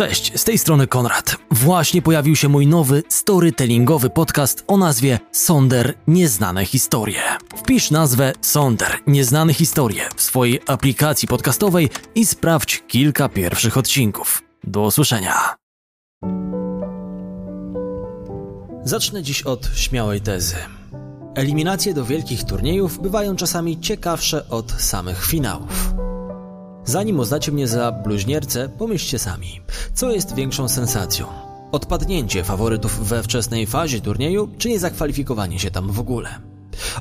Cześć, z tej strony Konrad. Właśnie pojawił się mój nowy storytellingowy podcast o nazwie Sonder Nieznane Historie. Wpisz nazwę Sonder Nieznane Historie w swojej aplikacji podcastowej i sprawdź kilka pierwszych odcinków. Do usłyszenia. Zacznę dziś od śmiałej tezy. Eliminacje do wielkich turniejów bywają czasami ciekawsze od samych finałów. Zanim uznacie mnie za bluźniercę, pomyślcie sami, co jest większą sensacją? Odpadnięcie faworytów we wczesnej fazie turnieju, czy nie zakwalifikowanie się tam w ogóle?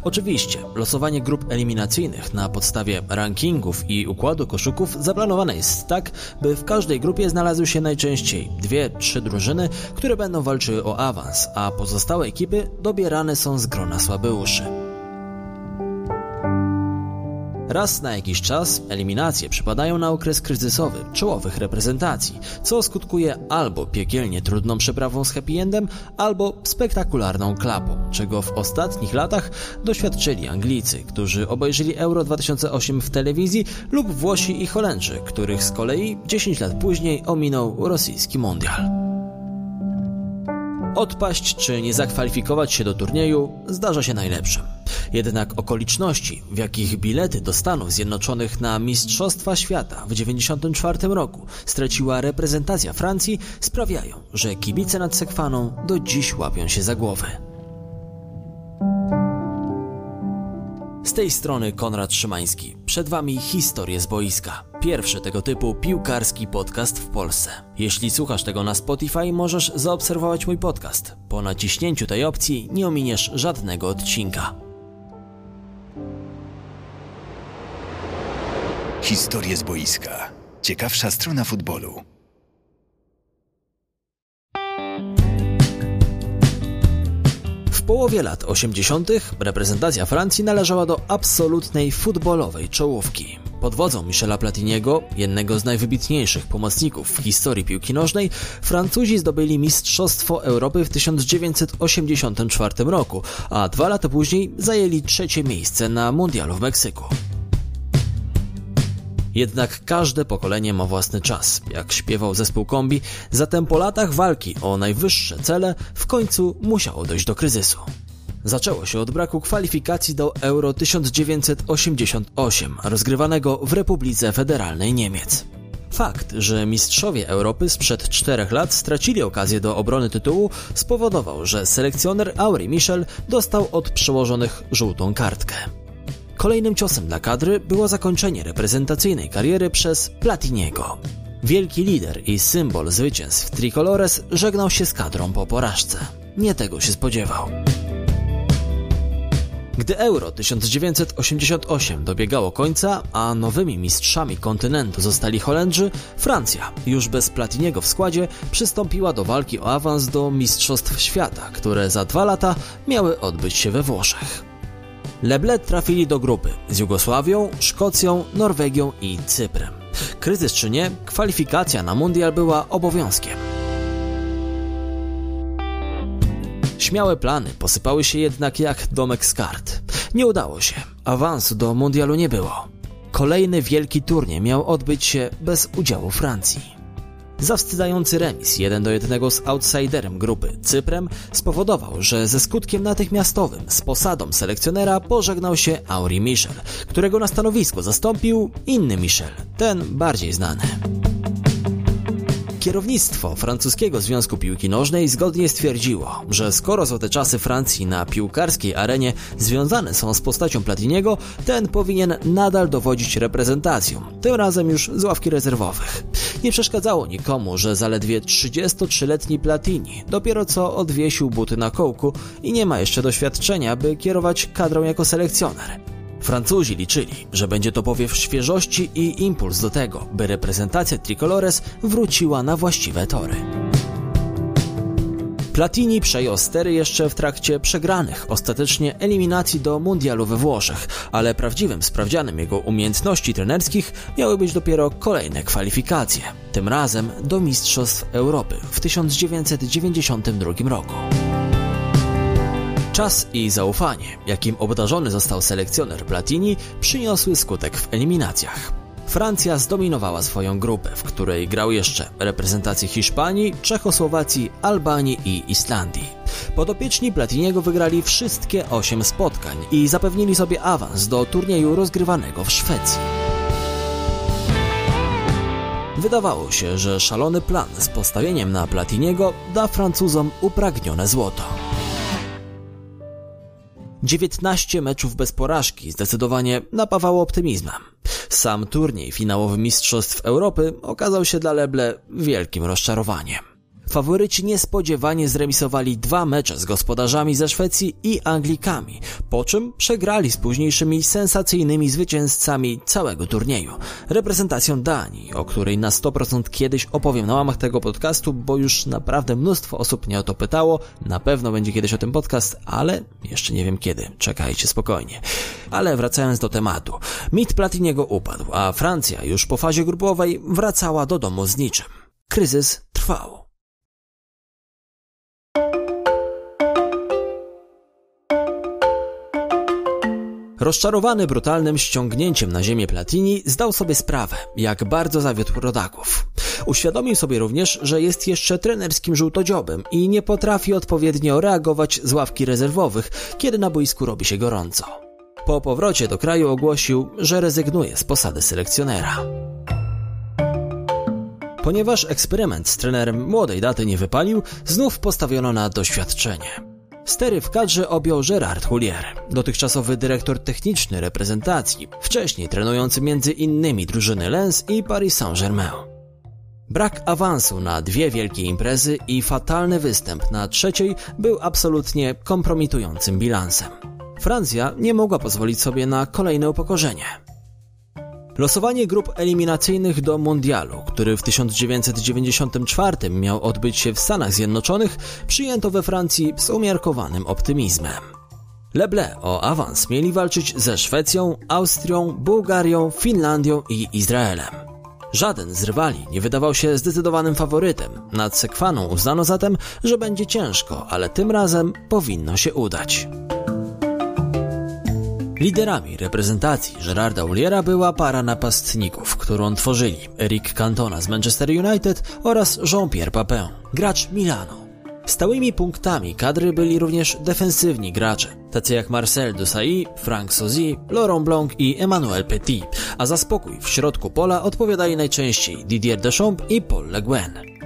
Oczywiście, losowanie grup eliminacyjnych na podstawie rankingów i układu koszyków zaplanowane jest tak, by w każdej grupie znalazły się najczęściej dwie, trzy drużyny, które będą walczyły o awans, a pozostałe ekipy dobierane są z grona słabeuszy. Raz na jakiś czas eliminacje przypadają na okres kryzysowy czołowych reprezentacji, co skutkuje albo piekielnie trudną przeprawą z happy endem, albo spektakularną klapą, czego w ostatnich latach doświadczyli Anglicy, którzy obejrzeli Euro 2008 w telewizji, lub Włosi i Holendrzy, których z kolei 10 lat później ominął rosyjski mundial. Odpaść czy nie zakwalifikować się do turnieju zdarza się najlepszym. Jednak okoliczności, w jakich bilety do Stanów Zjednoczonych na Mistrzostwa Świata w 1994 roku straciła reprezentacja Francji, sprawiają, że kibice nad Sekwaną do dziś łapią się za głowy. Tej strony Konrad Szymański. Przed Wami historie z boiska. Pierwszy tego typu piłkarski podcast w Polsce. Jeśli słuchasz tego na Spotify, możesz zaobserwować mój podcast. Po naciśnięciu tej opcji nie ominiesz żadnego odcinka. Historie z boiska. Ciekawsza strona futbolu. Połowie lat 80. reprezentacja Francji należała do absolutnej futbolowej czołówki. Pod wodzą Michela Platiniego, jednego z najwybitniejszych pomocników w historii piłki nożnej, Francuzi zdobyli Mistrzostwo Europy w 1984 roku, a dwa lata później zajęli trzecie miejsce na Mundialu w Meksyku. Jednak każde pokolenie ma własny czas, jak śpiewał zespół kombi, zatem po latach walki o najwyższe cele w końcu musiało dojść do kryzysu. Zaczęło się od braku kwalifikacji do Euro 1988, rozgrywanego w Republice Federalnej Niemiec. Fakt, że mistrzowie Europy sprzed czterech lat stracili okazję do obrony tytułu, spowodował, że selekcjoner Auri Michel dostał od przełożonych żółtą kartkę. Kolejnym ciosem dla kadry było zakończenie reprezentacyjnej kariery przez Platiniego. Wielki lider i symbol zwycięstw Tricolores żegnał się z kadrą po porażce. Nie tego się spodziewał. Gdy Euro 1988 dobiegało końca, a nowymi mistrzami kontynentu zostali Holendrzy, Francja, już bez Platiniego w składzie, przystąpiła do walki o awans do Mistrzostw Świata, które za dwa lata miały odbyć się we Włoszech. Leblet trafili do grupy z Jugosławią, Szkocją, Norwegią i Cyprem. Kryzys czy nie, kwalifikacja na mundial była obowiązkiem. Śmiałe plany posypały się jednak jak domek z kart. Nie udało się, awansu do mundialu nie było. Kolejny wielki turniej miał odbyć się bez udziału Francji. Zawstydzający remis 1 do 1 z outsiderem grupy Cyprem spowodował, że ze skutkiem natychmiastowym z posadą selekcjonera pożegnał się Auri Michel, którego na stanowisko zastąpił inny Michel, ten bardziej znany. Kierownictwo francuskiego Związku Piłki Nożnej zgodnie stwierdziło, że skoro złote czasy Francji na piłkarskiej arenie związane są z postacią Platiniego, ten powinien nadal dowodzić reprezentacją, tym razem już z ławki rezerwowych. Nie przeszkadzało nikomu, że zaledwie 33-letni Platini dopiero co odwiesił buty na kołku i nie ma jeszcze doświadczenia, by kierować kadrą jako selekcjoner. Francuzi liczyli, że będzie to powiew świeżości i impuls do tego, by reprezentacja Tricolores wróciła na właściwe tory. Platini przejął stery jeszcze w trakcie przegranych ostatecznie eliminacji do mundialu we Włoszech, ale prawdziwym sprawdzianem jego umiejętności trenerskich miały być dopiero kolejne kwalifikacje, tym razem do Mistrzostw Europy w 1992 roku. Czas i zaufanie, jakim obdarzony został selekcjoner Platini, przyniosły skutek w eliminacjach. Francja zdominowała swoją grupę, w której grał jeszcze reprezentacje Hiszpanii, Czechosłowacji, Albanii i Islandii. Podopieczni Platiniego wygrali wszystkie 8 spotkań i zapewnili sobie awans do turnieju rozgrywanego w Szwecji. Wydawało się, że szalony plan z postawieniem na Platiniego da Francuzom upragnione złoto. 19 meczów bez porażki zdecydowanie napawało optymizmem. Sam turniej finałowy Mistrzostw Europy okazał się dla Leble wielkim rozczarowaniem. Faworyci niespodziewanie zremisowali dwa mecze z gospodarzami ze Szwecji i Anglikami, po czym przegrali z późniejszymi sensacyjnymi zwycięzcami całego turnieju. Reprezentacją Danii, o której na 100% kiedyś opowiem na łamach tego podcastu, bo już naprawdę mnóstwo osób mnie o to pytało. Na pewno będzie kiedyś o tym podcast, ale jeszcze nie wiem kiedy. Czekajcie spokojnie. Ale wracając do tematu. Mit Platiniego upadł, a Francja już po fazie grupowej wracała do domu z niczym. Kryzys trwał. Rozczarowany brutalnym ściągnięciem na ziemię Platini, zdał sobie sprawę, jak bardzo zawiódł rodaków. Uświadomił sobie również, że jest jeszcze trenerskim żółtodziobem i nie potrafi odpowiednio reagować z ławki rezerwowych, kiedy na boisku robi się gorąco. Po powrocie do kraju ogłosił, że rezygnuje z posady selekcjonera. Ponieważ eksperyment z trenerem młodej daty nie wypalił, znów postawiono na doświadczenie. Stery w kadrze objął Gerard Houllier, dotychczasowy dyrektor techniczny reprezentacji, wcześniej trenujący między innymi drużyny Lens i Paris Saint-Germain. Brak awansu na dwie wielkie imprezy i fatalny występ na trzeciej był absolutnie kompromitującym bilansem. Francja nie mogła pozwolić sobie na kolejne upokorzenie. Losowanie grup eliminacyjnych do Mundialu, który w 1994 miał odbyć się w Stanach Zjednoczonych, przyjęto we Francji z umiarkowanym optymizmem. Leble o awans mieli walczyć ze Szwecją, Austrią, Bułgarią, Finlandią i Izraelem. Żaden z rywali nie wydawał się zdecydowanym faworytem. Nad Sekwaną uznano zatem, że będzie ciężko, ale tym razem powinno się udać. Liderami reprezentacji Gerarda Uliera była para napastników, którą tworzyli Eric Cantona z Manchester United oraz Jean-Pierre Papin, gracz Milano. Stałymi punktami kadry byli również defensywni gracze, tacy jak Marcel Desailly, Frank Sozy, Laurent Blanc i Emmanuel Petit, a za spokój w środku pola odpowiadali najczęściej Didier Deschamps i Paul Le Guen.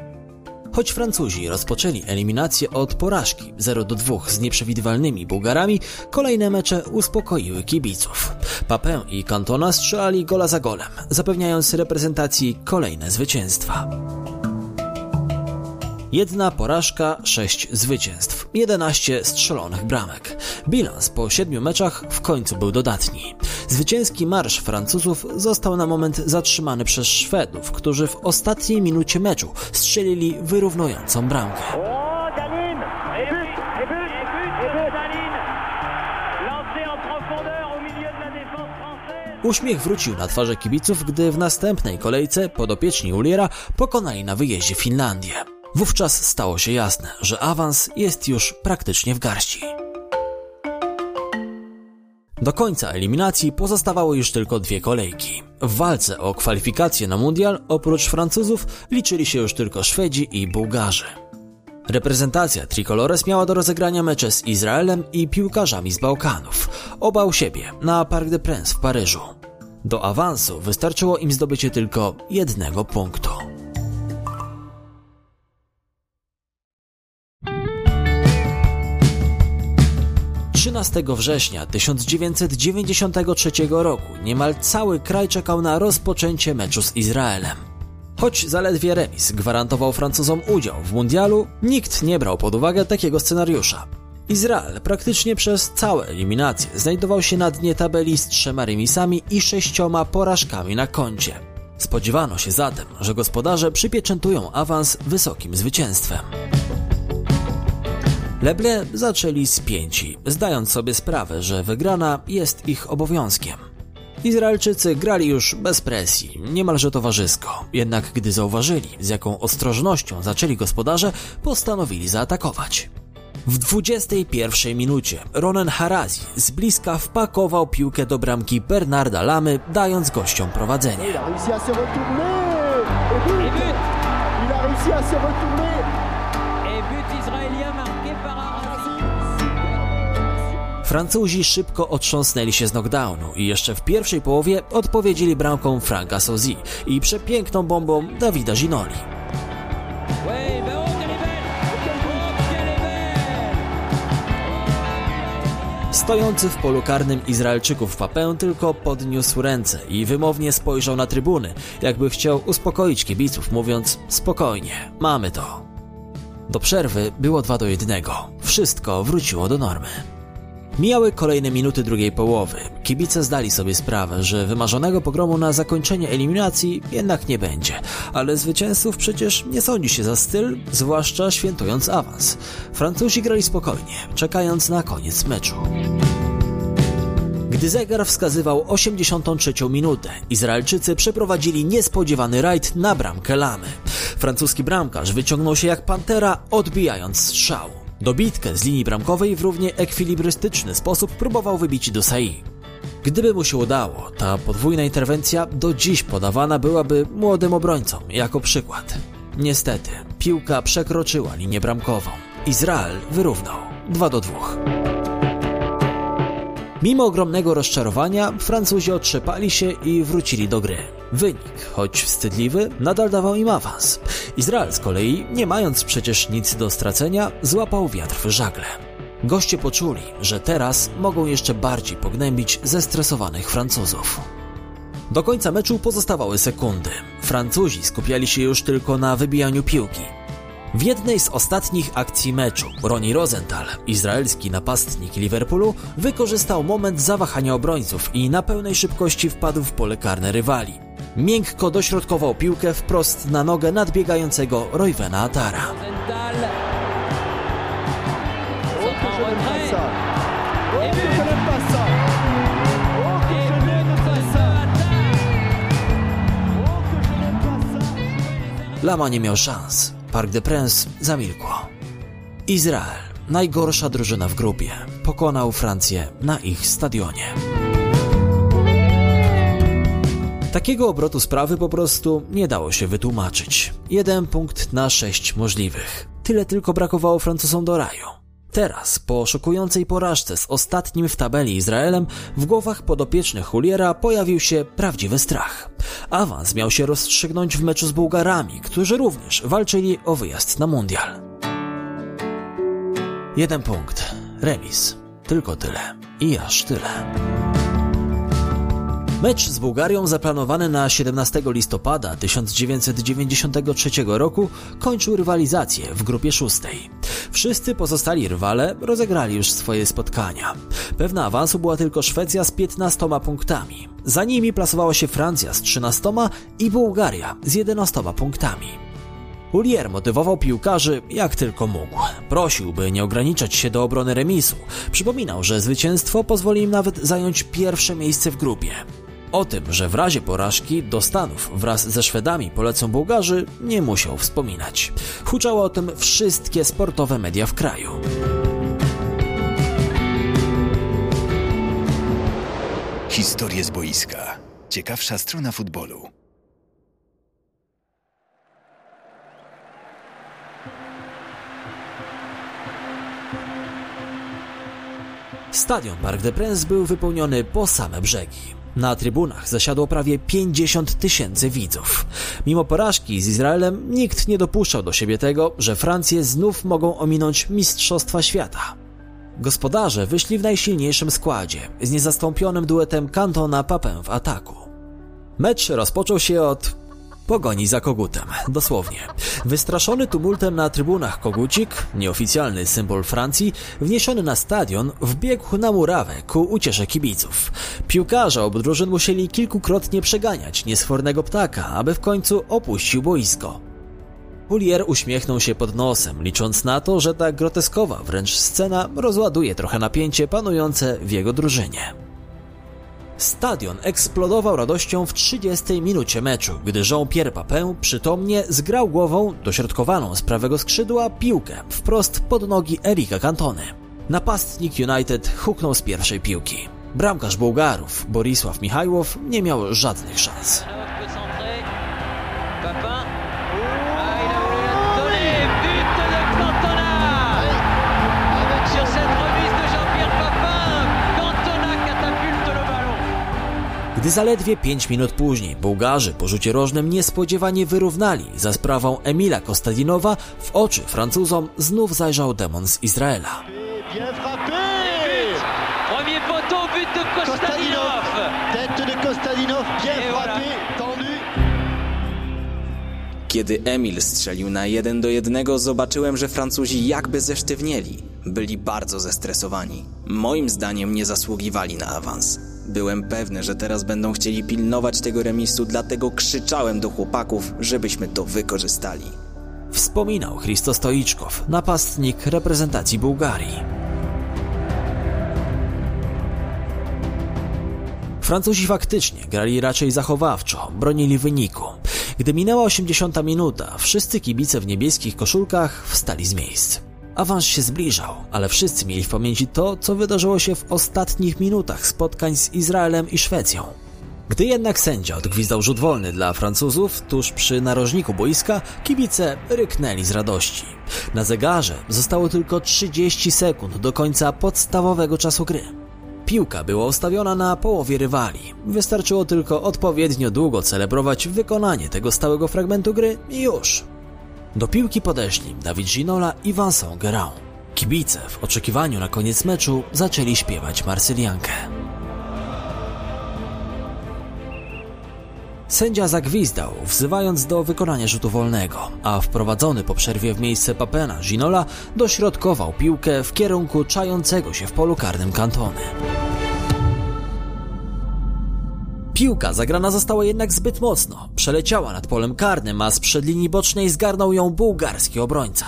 Choć Francuzi rozpoczęli eliminację od porażki 0 do 2 z nieprzewidywalnymi Bułgarami, kolejne mecze uspokoiły kibiców. Papin i Cantona strzelali gola za golem, zapewniając reprezentacji kolejne zwycięstwa. Jedna porażka, sześć zwycięstw, 11 strzelonych bramek. Bilans po siedmiu meczach w końcu był dodatni. Zwycięski marsz Francuzów został na moment zatrzymany przez Szwedów, którzy w ostatniej minucie meczu strzelili wyrównującą bramkę. Uśmiech wrócił na twarze kibiców, gdy w następnej kolejce podopieczni Uliera pokonali na wyjeździe Finlandię. Wówczas stało się jasne, że awans jest już praktycznie w garści. Do końca eliminacji pozostawały już tylko dwie kolejki. W walce o kwalifikacje na mundial oprócz Francuzów liczyli się już tylko Szwedzi i Bułgarzy. Reprezentacja Tricolores miała do rozegrania mecze z Izraelem i piłkarzami z Bałkanów, oba u siebie, na Parc des Princes w Paryżu. Do awansu wystarczyło im zdobycie tylko jednego punktu. 13 września 1993 roku niemal cały kraj czekał na rozpoczęcie meczu z Izraelem. Choć zaledwie remis gwarantował Francuzom udział w mundialu, nikt nie brał pod uwagę takiego scenariusza. Izrael praktycznie przez całe eliminacje znajdował się na dnie tabeli z trzema remisami i sześcioma porażkami na koncie. Spodziewano się zatem, że gospodarze przypieczętują awans wysokim zwycięstwem. Leble zaczęli spięci, zdając sobie sprawę, że wygrana jest ich obowiązkiem. Izraelczycy grali już bez presji, niemalże towarzysko, jednak gdy zauważyli, z jaką ostrożnością zaczęli gospodarze, postanowili zaatakować. W 21 minucie Ronen Harazi z bliska wpakował piłkę do bramki Bernarda Lamy, dając gościom prowadzenie. Se retourner Francuzi szybko otrząsnęli się z knockdownu i jeszcze w pierwszej połowie odpowiedzieli bramką Franka Sozi i przepiękną bombą Dawida Ginoli. Stojący w polu karnym Izraelczyków Papę tylko podniósł ręce i wymownie spojrzał na trybuny, jakby chciał uspokoić kibiców, mówiąc spokojnie, mamy to. Do przerwy było 2 do 1. Wszystko wróciło do normy. Mijały kolejne minuty drugiej połowy. Kibice zdali sobie sprawę, że wymarzonego pogromu na zakończenie eliminacji jednak nie będzie, ale zwycięzców przecież nie sądzi się za styl, zwłaszcza świętując awans. Francuzi grali spokojnie, czekając na koniec meczu. Gdy zegar wskazywał 83 minutę, Izraelczycy przeprowadzili niespodziewany rajd na bramkę Lamy. Francuski bramkarz wyciągnął się jak pantera, odbijając strzał. Dobitkę z linii bramkowej w równie ekwilibrystyczny sposób próbował wybić do Sai. Gdyby mu się udało, ta podwójna interwencja do dziś podawana byłaby młodym obrońcom jako przykład. Niestety, piłka przekroczyła linię bramkową. Izrael wyrównał 2 do 2. Mimo ogromnego rozczarowania, Francuzi otrzepali się i wrócili do gry. Wynik, choć wstydliwy, nadal dawał im awans. Izrael z kolei, nie mając przecież nic do stracenia, złapał wiatr w żagle. Goście poczuli, że teraz mogą jeszcze bardziej pognębić zestresowanych Francuzów. Do końca meczu pozostawały sekundy. Francuzi skupiali się już tylko na wybijaniu piłki. W jednej z ostatnich akcji meczu Ronnie Rosenthal, izraelski napastnik Liverpoolu, wykorzystał moment zawahania obrońców i na pełnej szybkości wpadł w pole karne rywali. Miękko dośrodkował piłkę wprost na nogę nadbiegającego Roywena Atara. Lama nie miał szans. Parc des Princes zamilkło. Izrael, najgorsza drużyna w grupie, pokonał Francję na ich stadionie. Takiego obrotu sprawy po prostu nie dało się wytłumaczyć. Jeden punkt na sześć możliwych. Tyle tylko brakowało Francuzom do raju. Teraz, po szokującej porażce z ostatnim w tabeli Izraelem, w głowach podopiecznych Huliera pojawił się prawdziwy strach. Awans miał się rozstrzygnąć w meczu z Bułgarami, którzy również walczyli o wyjazd na mundial. Jeden punkt. Remis. Tylko tyle. I aż tyle. Mecz z Bułgarią zaplanowany na 17 listopada 1993 roku kończył rywalizację w grupie szóstej. Wszyscy pozostali rywale rozegrali już swoje spotkania. Pewna awansu była tylko Szwecja z 15 punktami. Za nimi plasowała się Francja z 13 i Bułgaria z 11 punktami. Ulier motywował piłkarzy jak tylko mógł. Prosił, by nie ograniczać się do obrony remisu. Przypominał, że zwycięstwo pozwoli im nawet zająć pierwsze miejsce w grupie. O tym, że w razie porażki do Stanów wraz ze Szwedami polecą Bułgarzy, nie musiał wspominać. Huczały o tym wszystkie sportowe media w kraju. Historie z boiska. Ciekawsza strona futbolu. Stadion Parc des Princes był wypełniony po same brzegi. Na trybunach zasiadło prawie 50 tysięcy widzów. Mimo porażki z Izraelem nikt nie dopuszczał do siebie tego, że Francję znów mogą ominąć Mistrzostwa Świata. Gospodarze wyszli w najsilniejszym składzie, z niezastąpionym duetem Cantona Papin w ataku. Mecz rozpoczął się od pogoni za kogutem, dosłownie. Wystraszony tumultem na trybunach kogucik, nieoficjalny symbol Francji, wniesiony na stadion, wbiegł na murawę ku uciesze kibiców. Piłkarze obu drużyn musieli kilkukrotnie przeganiać niesfornego ptaka, aby w końcu opuścił boisko. Pulier uśmiechnął się pod nosem, licząc na to, że ta groteskowa wręcz scena rozładuje trochę napięcie panujące w jego drużynie. Stadion eksplodował radością w 30 minucie meczu, gdy Jean-Pierre Papin przytomnie zgrał głową dośrodkowaną z prawego skrzydła piłkę wprost pod nogi Erika Cantony. Napastnik United huknął z pierwszej piłki. Bramkarz Bułgarów Borisław Michajłow nie miał żadnych szans. Gdy zaledwie 5 minut później Bułgarzy po rzucie rożnym niespodziewanie wyrównali za sprawą Emila Kostadinowa, w oczy Francuzom znów zajrzał demon z Izraela. Kiedy Emil strzelił na 1 do 1, zobaczyłem, że Francuzi jakby zesztywnieli. Byli bardzo zestresowani. Moim zdaniem nie zasługiwali na awans. Byłem pewny, że teraz będą chcieli pilnować tego remisu, dlatego krzyczałem do chłopaków, żebyśmy to wykorzystali. Wspominał Christo Stoiczkow, napastnik reprezentacji Bułgarii. Francuzi faktycznie grali raczej zachowawczo, bronili wyniku. Gdy minęła 80 minuta, wszyscy kibice w niebieskich koszulkach wstali z miejsc. Awans się zbliżał, ale wszyscy mieli w pamięci to, co wydarzyło się w ostatnich minutach spotkań z Izraelem i Szwecją. Gdy jednak sędzia odgwizdał rzut wolny dla Francuzów, tuż przy narożniku boiska, kibice ryknęli z radości. Na zegarze zostało tylko 30 sekund do końca podstawowego czasu gry. Piłka była ustawiona na połowie rywali. Wystarczyło tylko odpowiednio długo celebrować wykonanie tego stałego fragmentu gry i już. Do piłki podeszli Dawid Ginola i Vincent Guérin. Kibice w oczekiwaniu na koniec meczu zaczęli śpiewać Marsyliankę. Sędzia zagwizdał, wzywając do wykonania rzutu wolnego, a wprowadzony po przerwie w miejsce Papena Ginola dośrodkował piłkę w kierunku czającego się w polu karnym kantony. Piłka zagrana została jednak zbyt mocno. Przeleciała nad polem karnym, a z przedlinii bocznej zgarnął ją bułgarski obrońca.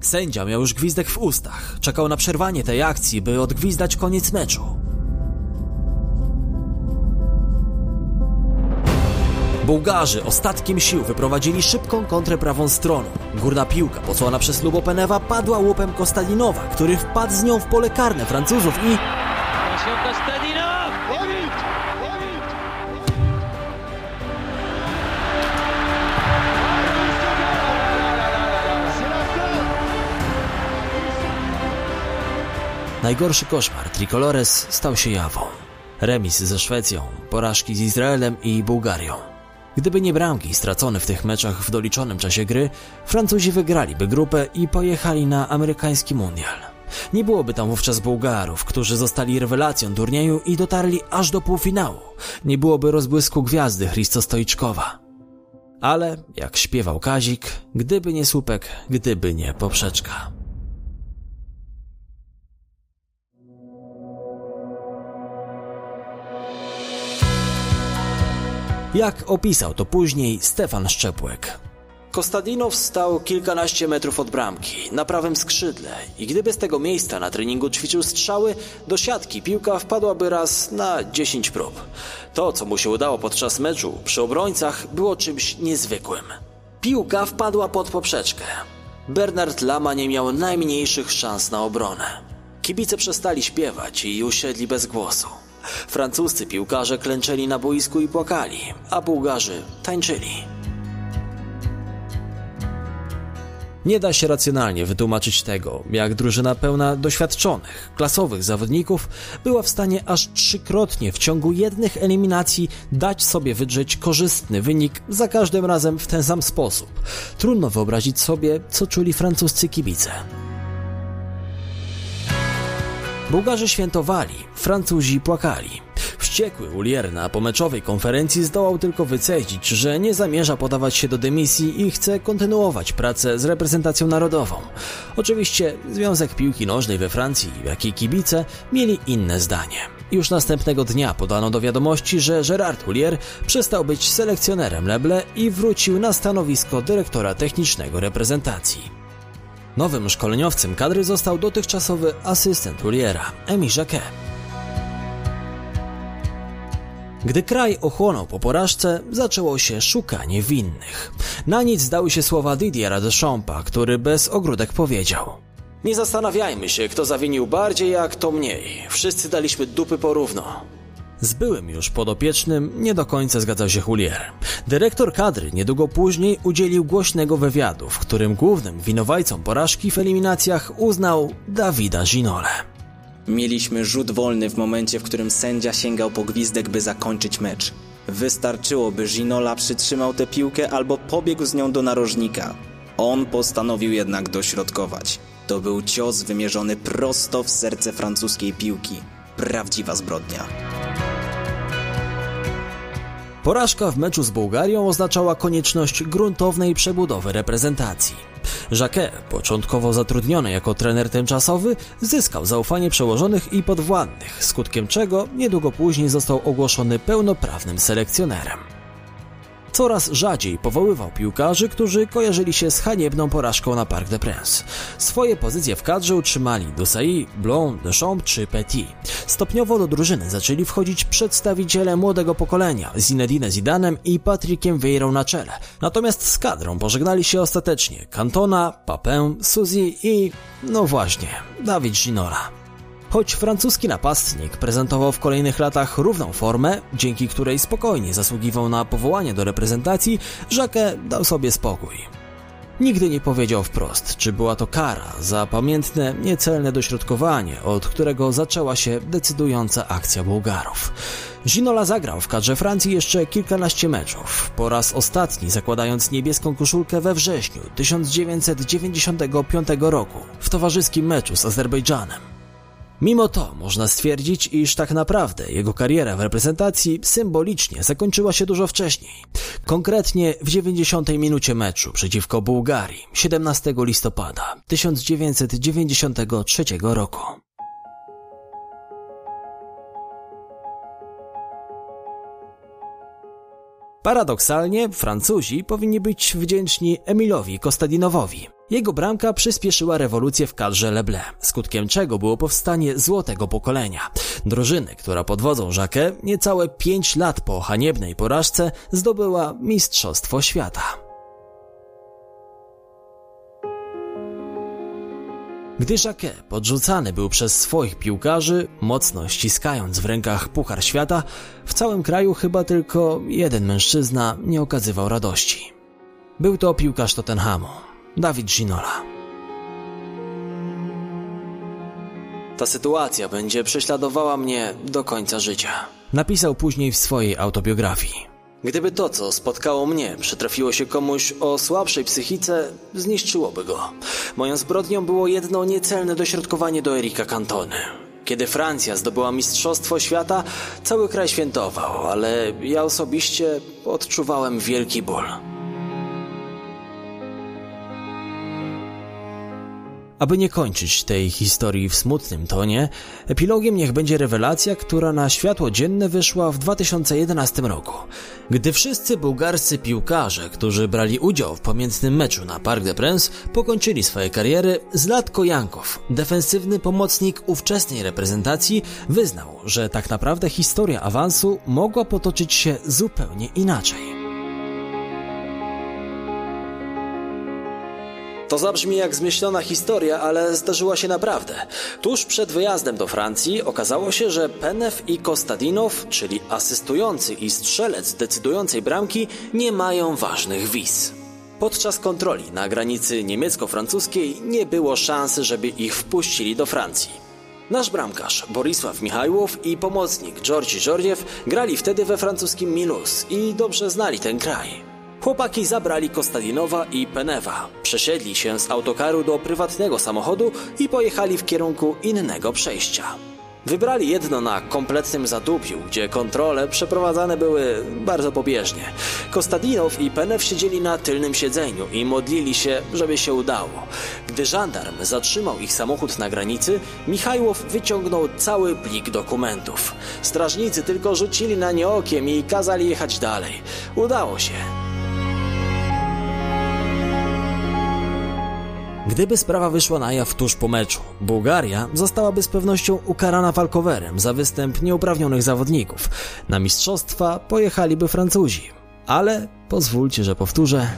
Sędzia miał już gwizdek w ustach. Czekał na przerwanie tej akcji, by odgwizdać koniec meczu. Bułgarzy ostatkiem sił wyprowadzili szybką kontrę prawą stroną. Górna piłka posłana przez Lubopenewa padła łupem Kostadinowa, który wpadł z nią w pole karne Francuzów i Najgorszy koszmar Tricolores stał się jawą. Remis ze Szwecją, porażki z Izraelem i Bułgarią. Gdyby nie bramki stracone w tych meczach w doliczonym czasie gry, Francuzi wygraliby grupę i pojechali na amerykański mundial. Nie byłoby tam wówczas Bułgarów, którzy zostali rewelacją turnieju i dotarli aż do półfinału. Nie byłoby rozbłysku gwiazdy Christo Stoiczkowa. Ale, jak śpiewał Kazik, gdyby nie słupek, gdyby nie poprzeczka. Jak opisał to później Stefan Szczepłek. Kostadinow stał kilkanaście metrów od bramki, na prawym skrzydle i gdyby z tego miejsca na treningu ćwiczył strzały, do siatki piłka wpadłaby raz na 10 prób. To, co mu się udało podczas meczu przy obrońcach, było czymś niezwykłym. Piłka wpadła pod poprzeczkę. Bernard Lama nie miał najmniejszych szans na obronę. Kibice przestali śpiewać i usiedli bez głosu. Francuscy piłkarze klęczeli na boisku i płakali, a Bułgarzy tańczyli. Nie da się racjonalnie wytłumaczyć tego, jak drużyna pełna doświadczonych, klasowych zawodników była w stanie aż trzykrotnie w ciągu jednych eliminacji dać sobie wydrzeć korzystny wynik za każdym razem w ten sam sposób. Trudno wyobrazić sobie, co czuli francuscy kibice. Bułgarzy świętowali, Francuzi płakali. Wściekły Ulier na pomeczowej konferencji zdołał tylko wycedzić, że nie zamierza podawać się do dymisji i chce kontynuować pracę z reprezentacją narodową. Oczywiście Związek Piłki Nożnej we Francji, jak i kibice mieli inne zdanie. Już następnego dnia podano do wiadomości, że Gerard Ulier przestał być selekcjonerem Leble i wrócił na stanowisko dyrektora technicznego reprezentacji. Nowym szkoleniowcem kadry został dotychczasowy asystent Uliera, Emi Jacquet. Gdy kraj ochłonął po porażce, zaczęło się szukanie winnych. Na nic zdały się słowa Didiera Deschampa, który bez ogródek powiedział Nie zastanawiajmy się, kto zawinił bardziej, a kto mniej. Wszyscy daliśmy dupy porówno. Z byłym już podopiecznym nie do końca zgadzał się Hulier. Dyrektor kadry niedługo później udzielił głośnego wywiadu, w którym głównym winowajcą porażki w eliminacjach uznał Dawida Ginole. Mieliśmy rzut wolny w momencie, w którym sędzia sięgał po gwizdek, by zakończyć mecz. Wystarczyło, by Ginola przytrzymał tę piłkę albo pobiegł z nią do narożnika. On postanowił jednak dośrodkować. To był cios wymierzony prosto w serce francuskiej piłki. Prawdziwa zbrodnia. Porażka w meczu z Bułgarią oznaczała konieczność gruntownej przebudowy reprezentacji. Jacquet, początkowo zatrudniony jako trener tymczasowy, zyskał zaufanie przełożonych i podwładnych, skutkiem czego niedługo później został ogłoszony pełnoprawnym selekcjonerem. Coraz rzadziej powoływał piłkarzy, którzy kojarzyli się z haniebną porażką na Parc des Princes. Swoje pozycje w kadrze utrzymali Dosai, Blanc, Deschamps czy Petit. Stopniowo do drużyny zaczęli wchodzić przedstawiciele młodego pokolenia, Zinedine Zidanem i Patrickiem Vieirą na czele. Natomiast z kadrą pożegnali się ostatecznie Cantona, Papin, Suzy i, no właśnie, Dawid Ginola. Choć francuski napastnik prezentował w kolejnych latach równą formę, dzięki której spokojnie zasługiwał na powołanie do reprezentacji, Jacques dał sobie spokój. Nigdy nie powiedział wprost, czy była to kara za pamiętne, niecelne dośrodkowanie, od którego zaczęła się decydująca akcja Bułgarów. Ginola zagrał w kadrze Francji jeszcze kilkanaście meczów, po raz ostatni zakładając niebieską koszulkę we wrześniu 1995 roku w towarzyskim meczu z Azerbejdżanem. Mimo to można stwierdzić, iż tak naprawdę jego kariera w reprezentacji symbolicznie zakończyła się dużo wcześniej. Konkretnie w 90 minucie meczu przeciwko Bułgarii 17 listopada 1993 roku. Paradoksalnie Francuzi powinni być wdzięczni Emilowi Kostadinowowi. Jego bramka przyspieszyła rewolucję w kadrze Leble, skutkiem czego było powstanie złotego pokolenia. Drużyny, która pod wodzą Jacquet niecałe 5 lat po haniebnej porażce zdobyła Mistrzostwo Świata. Gdy Jacquet podrzucany był przez swoich piłkarzy, mocno ściskając w rękach Puchar Świata, w całym kraju chyba tylko jeden mężczyzna nie okazywał radości. Był to piłkarz Tottenhamu, Dawid Ginola. Ta sytuacja będzie prześladowała mnie do końca życia. Napisał później w swojej autobiografii. Gdyby to, co spotkało mnie, przytrafiło się komuś o słabszej psychice, zniszczyłoby go. Moją zbrodnią było jedno niecelne dośrodkowanie do Erika Cantony. Kiedy Francja zdobyła Mistrzostwo Świata, cały kraj świętował, ale ja osobiście odczuwałem wielki ból. Aby nie kończyć tej historii w smutnym tonie, epilogiem niech będzie rewelacja, która na światło dzienne wyszła w 2011 roku. Gdy wszyscy bułgarscy piłkarze, którzy brali udział w pamiętnym meczu na Parc des Princes, pokończyli swoje kariery, Zlatko Jankow, defensywny pomocnik ówczesnej reprezentacji, wyznał, że tak naprawdę historia awansu mogła potoczyć się zupełnie inaczej. To zabrzmi jak zmyślona historia, ale zdarzyła się naprawdę. Tuż przed wyjazdem do Francji okazało się, że Penew i Kostadinow, czyli asystujący i strzelec decydującej bramki, nie mają ważnych wiz. Podczas kontroli na granicy niemiecko-francuskiej nie było szansy, żeby ich wpuścili do Francji. Nasz bramkarz Borisław Michajłow i pomocnik Georgi Żordziew grali wtedy we francuskim Milus i dobrze znali ten kraj. Chłopaki zabrali Kostadinowa i Penewa, przesiedli się z autokaru do prywatnego samochodu i pojechali w kierunku innego przejścia. Wybrali jedno na kompletnym zadupiu, gdzie kontrole przeprowadzane były bardzo pobieżnie. Kostadinow i Penew siedzieli na tylnym siedzeniu i modlili się, żeby się udało. Gdy żandarm zatrzymał ich samochód na granicy, Michajłow wyciągnął cały plik dokumentów. Strażnicy tylko rzucili na nie okiem i kazali jechać dalej. Udało się. Gdyby sprawa wyszła na jaw tuż po meczu, Bułgaria zostałaby z pewnością ukarana walkowerem za występ nieuprawnionych zawodników. Na mistrzostwa pojechaliby Francuzi. Ale pozwólcie, że powtórzę,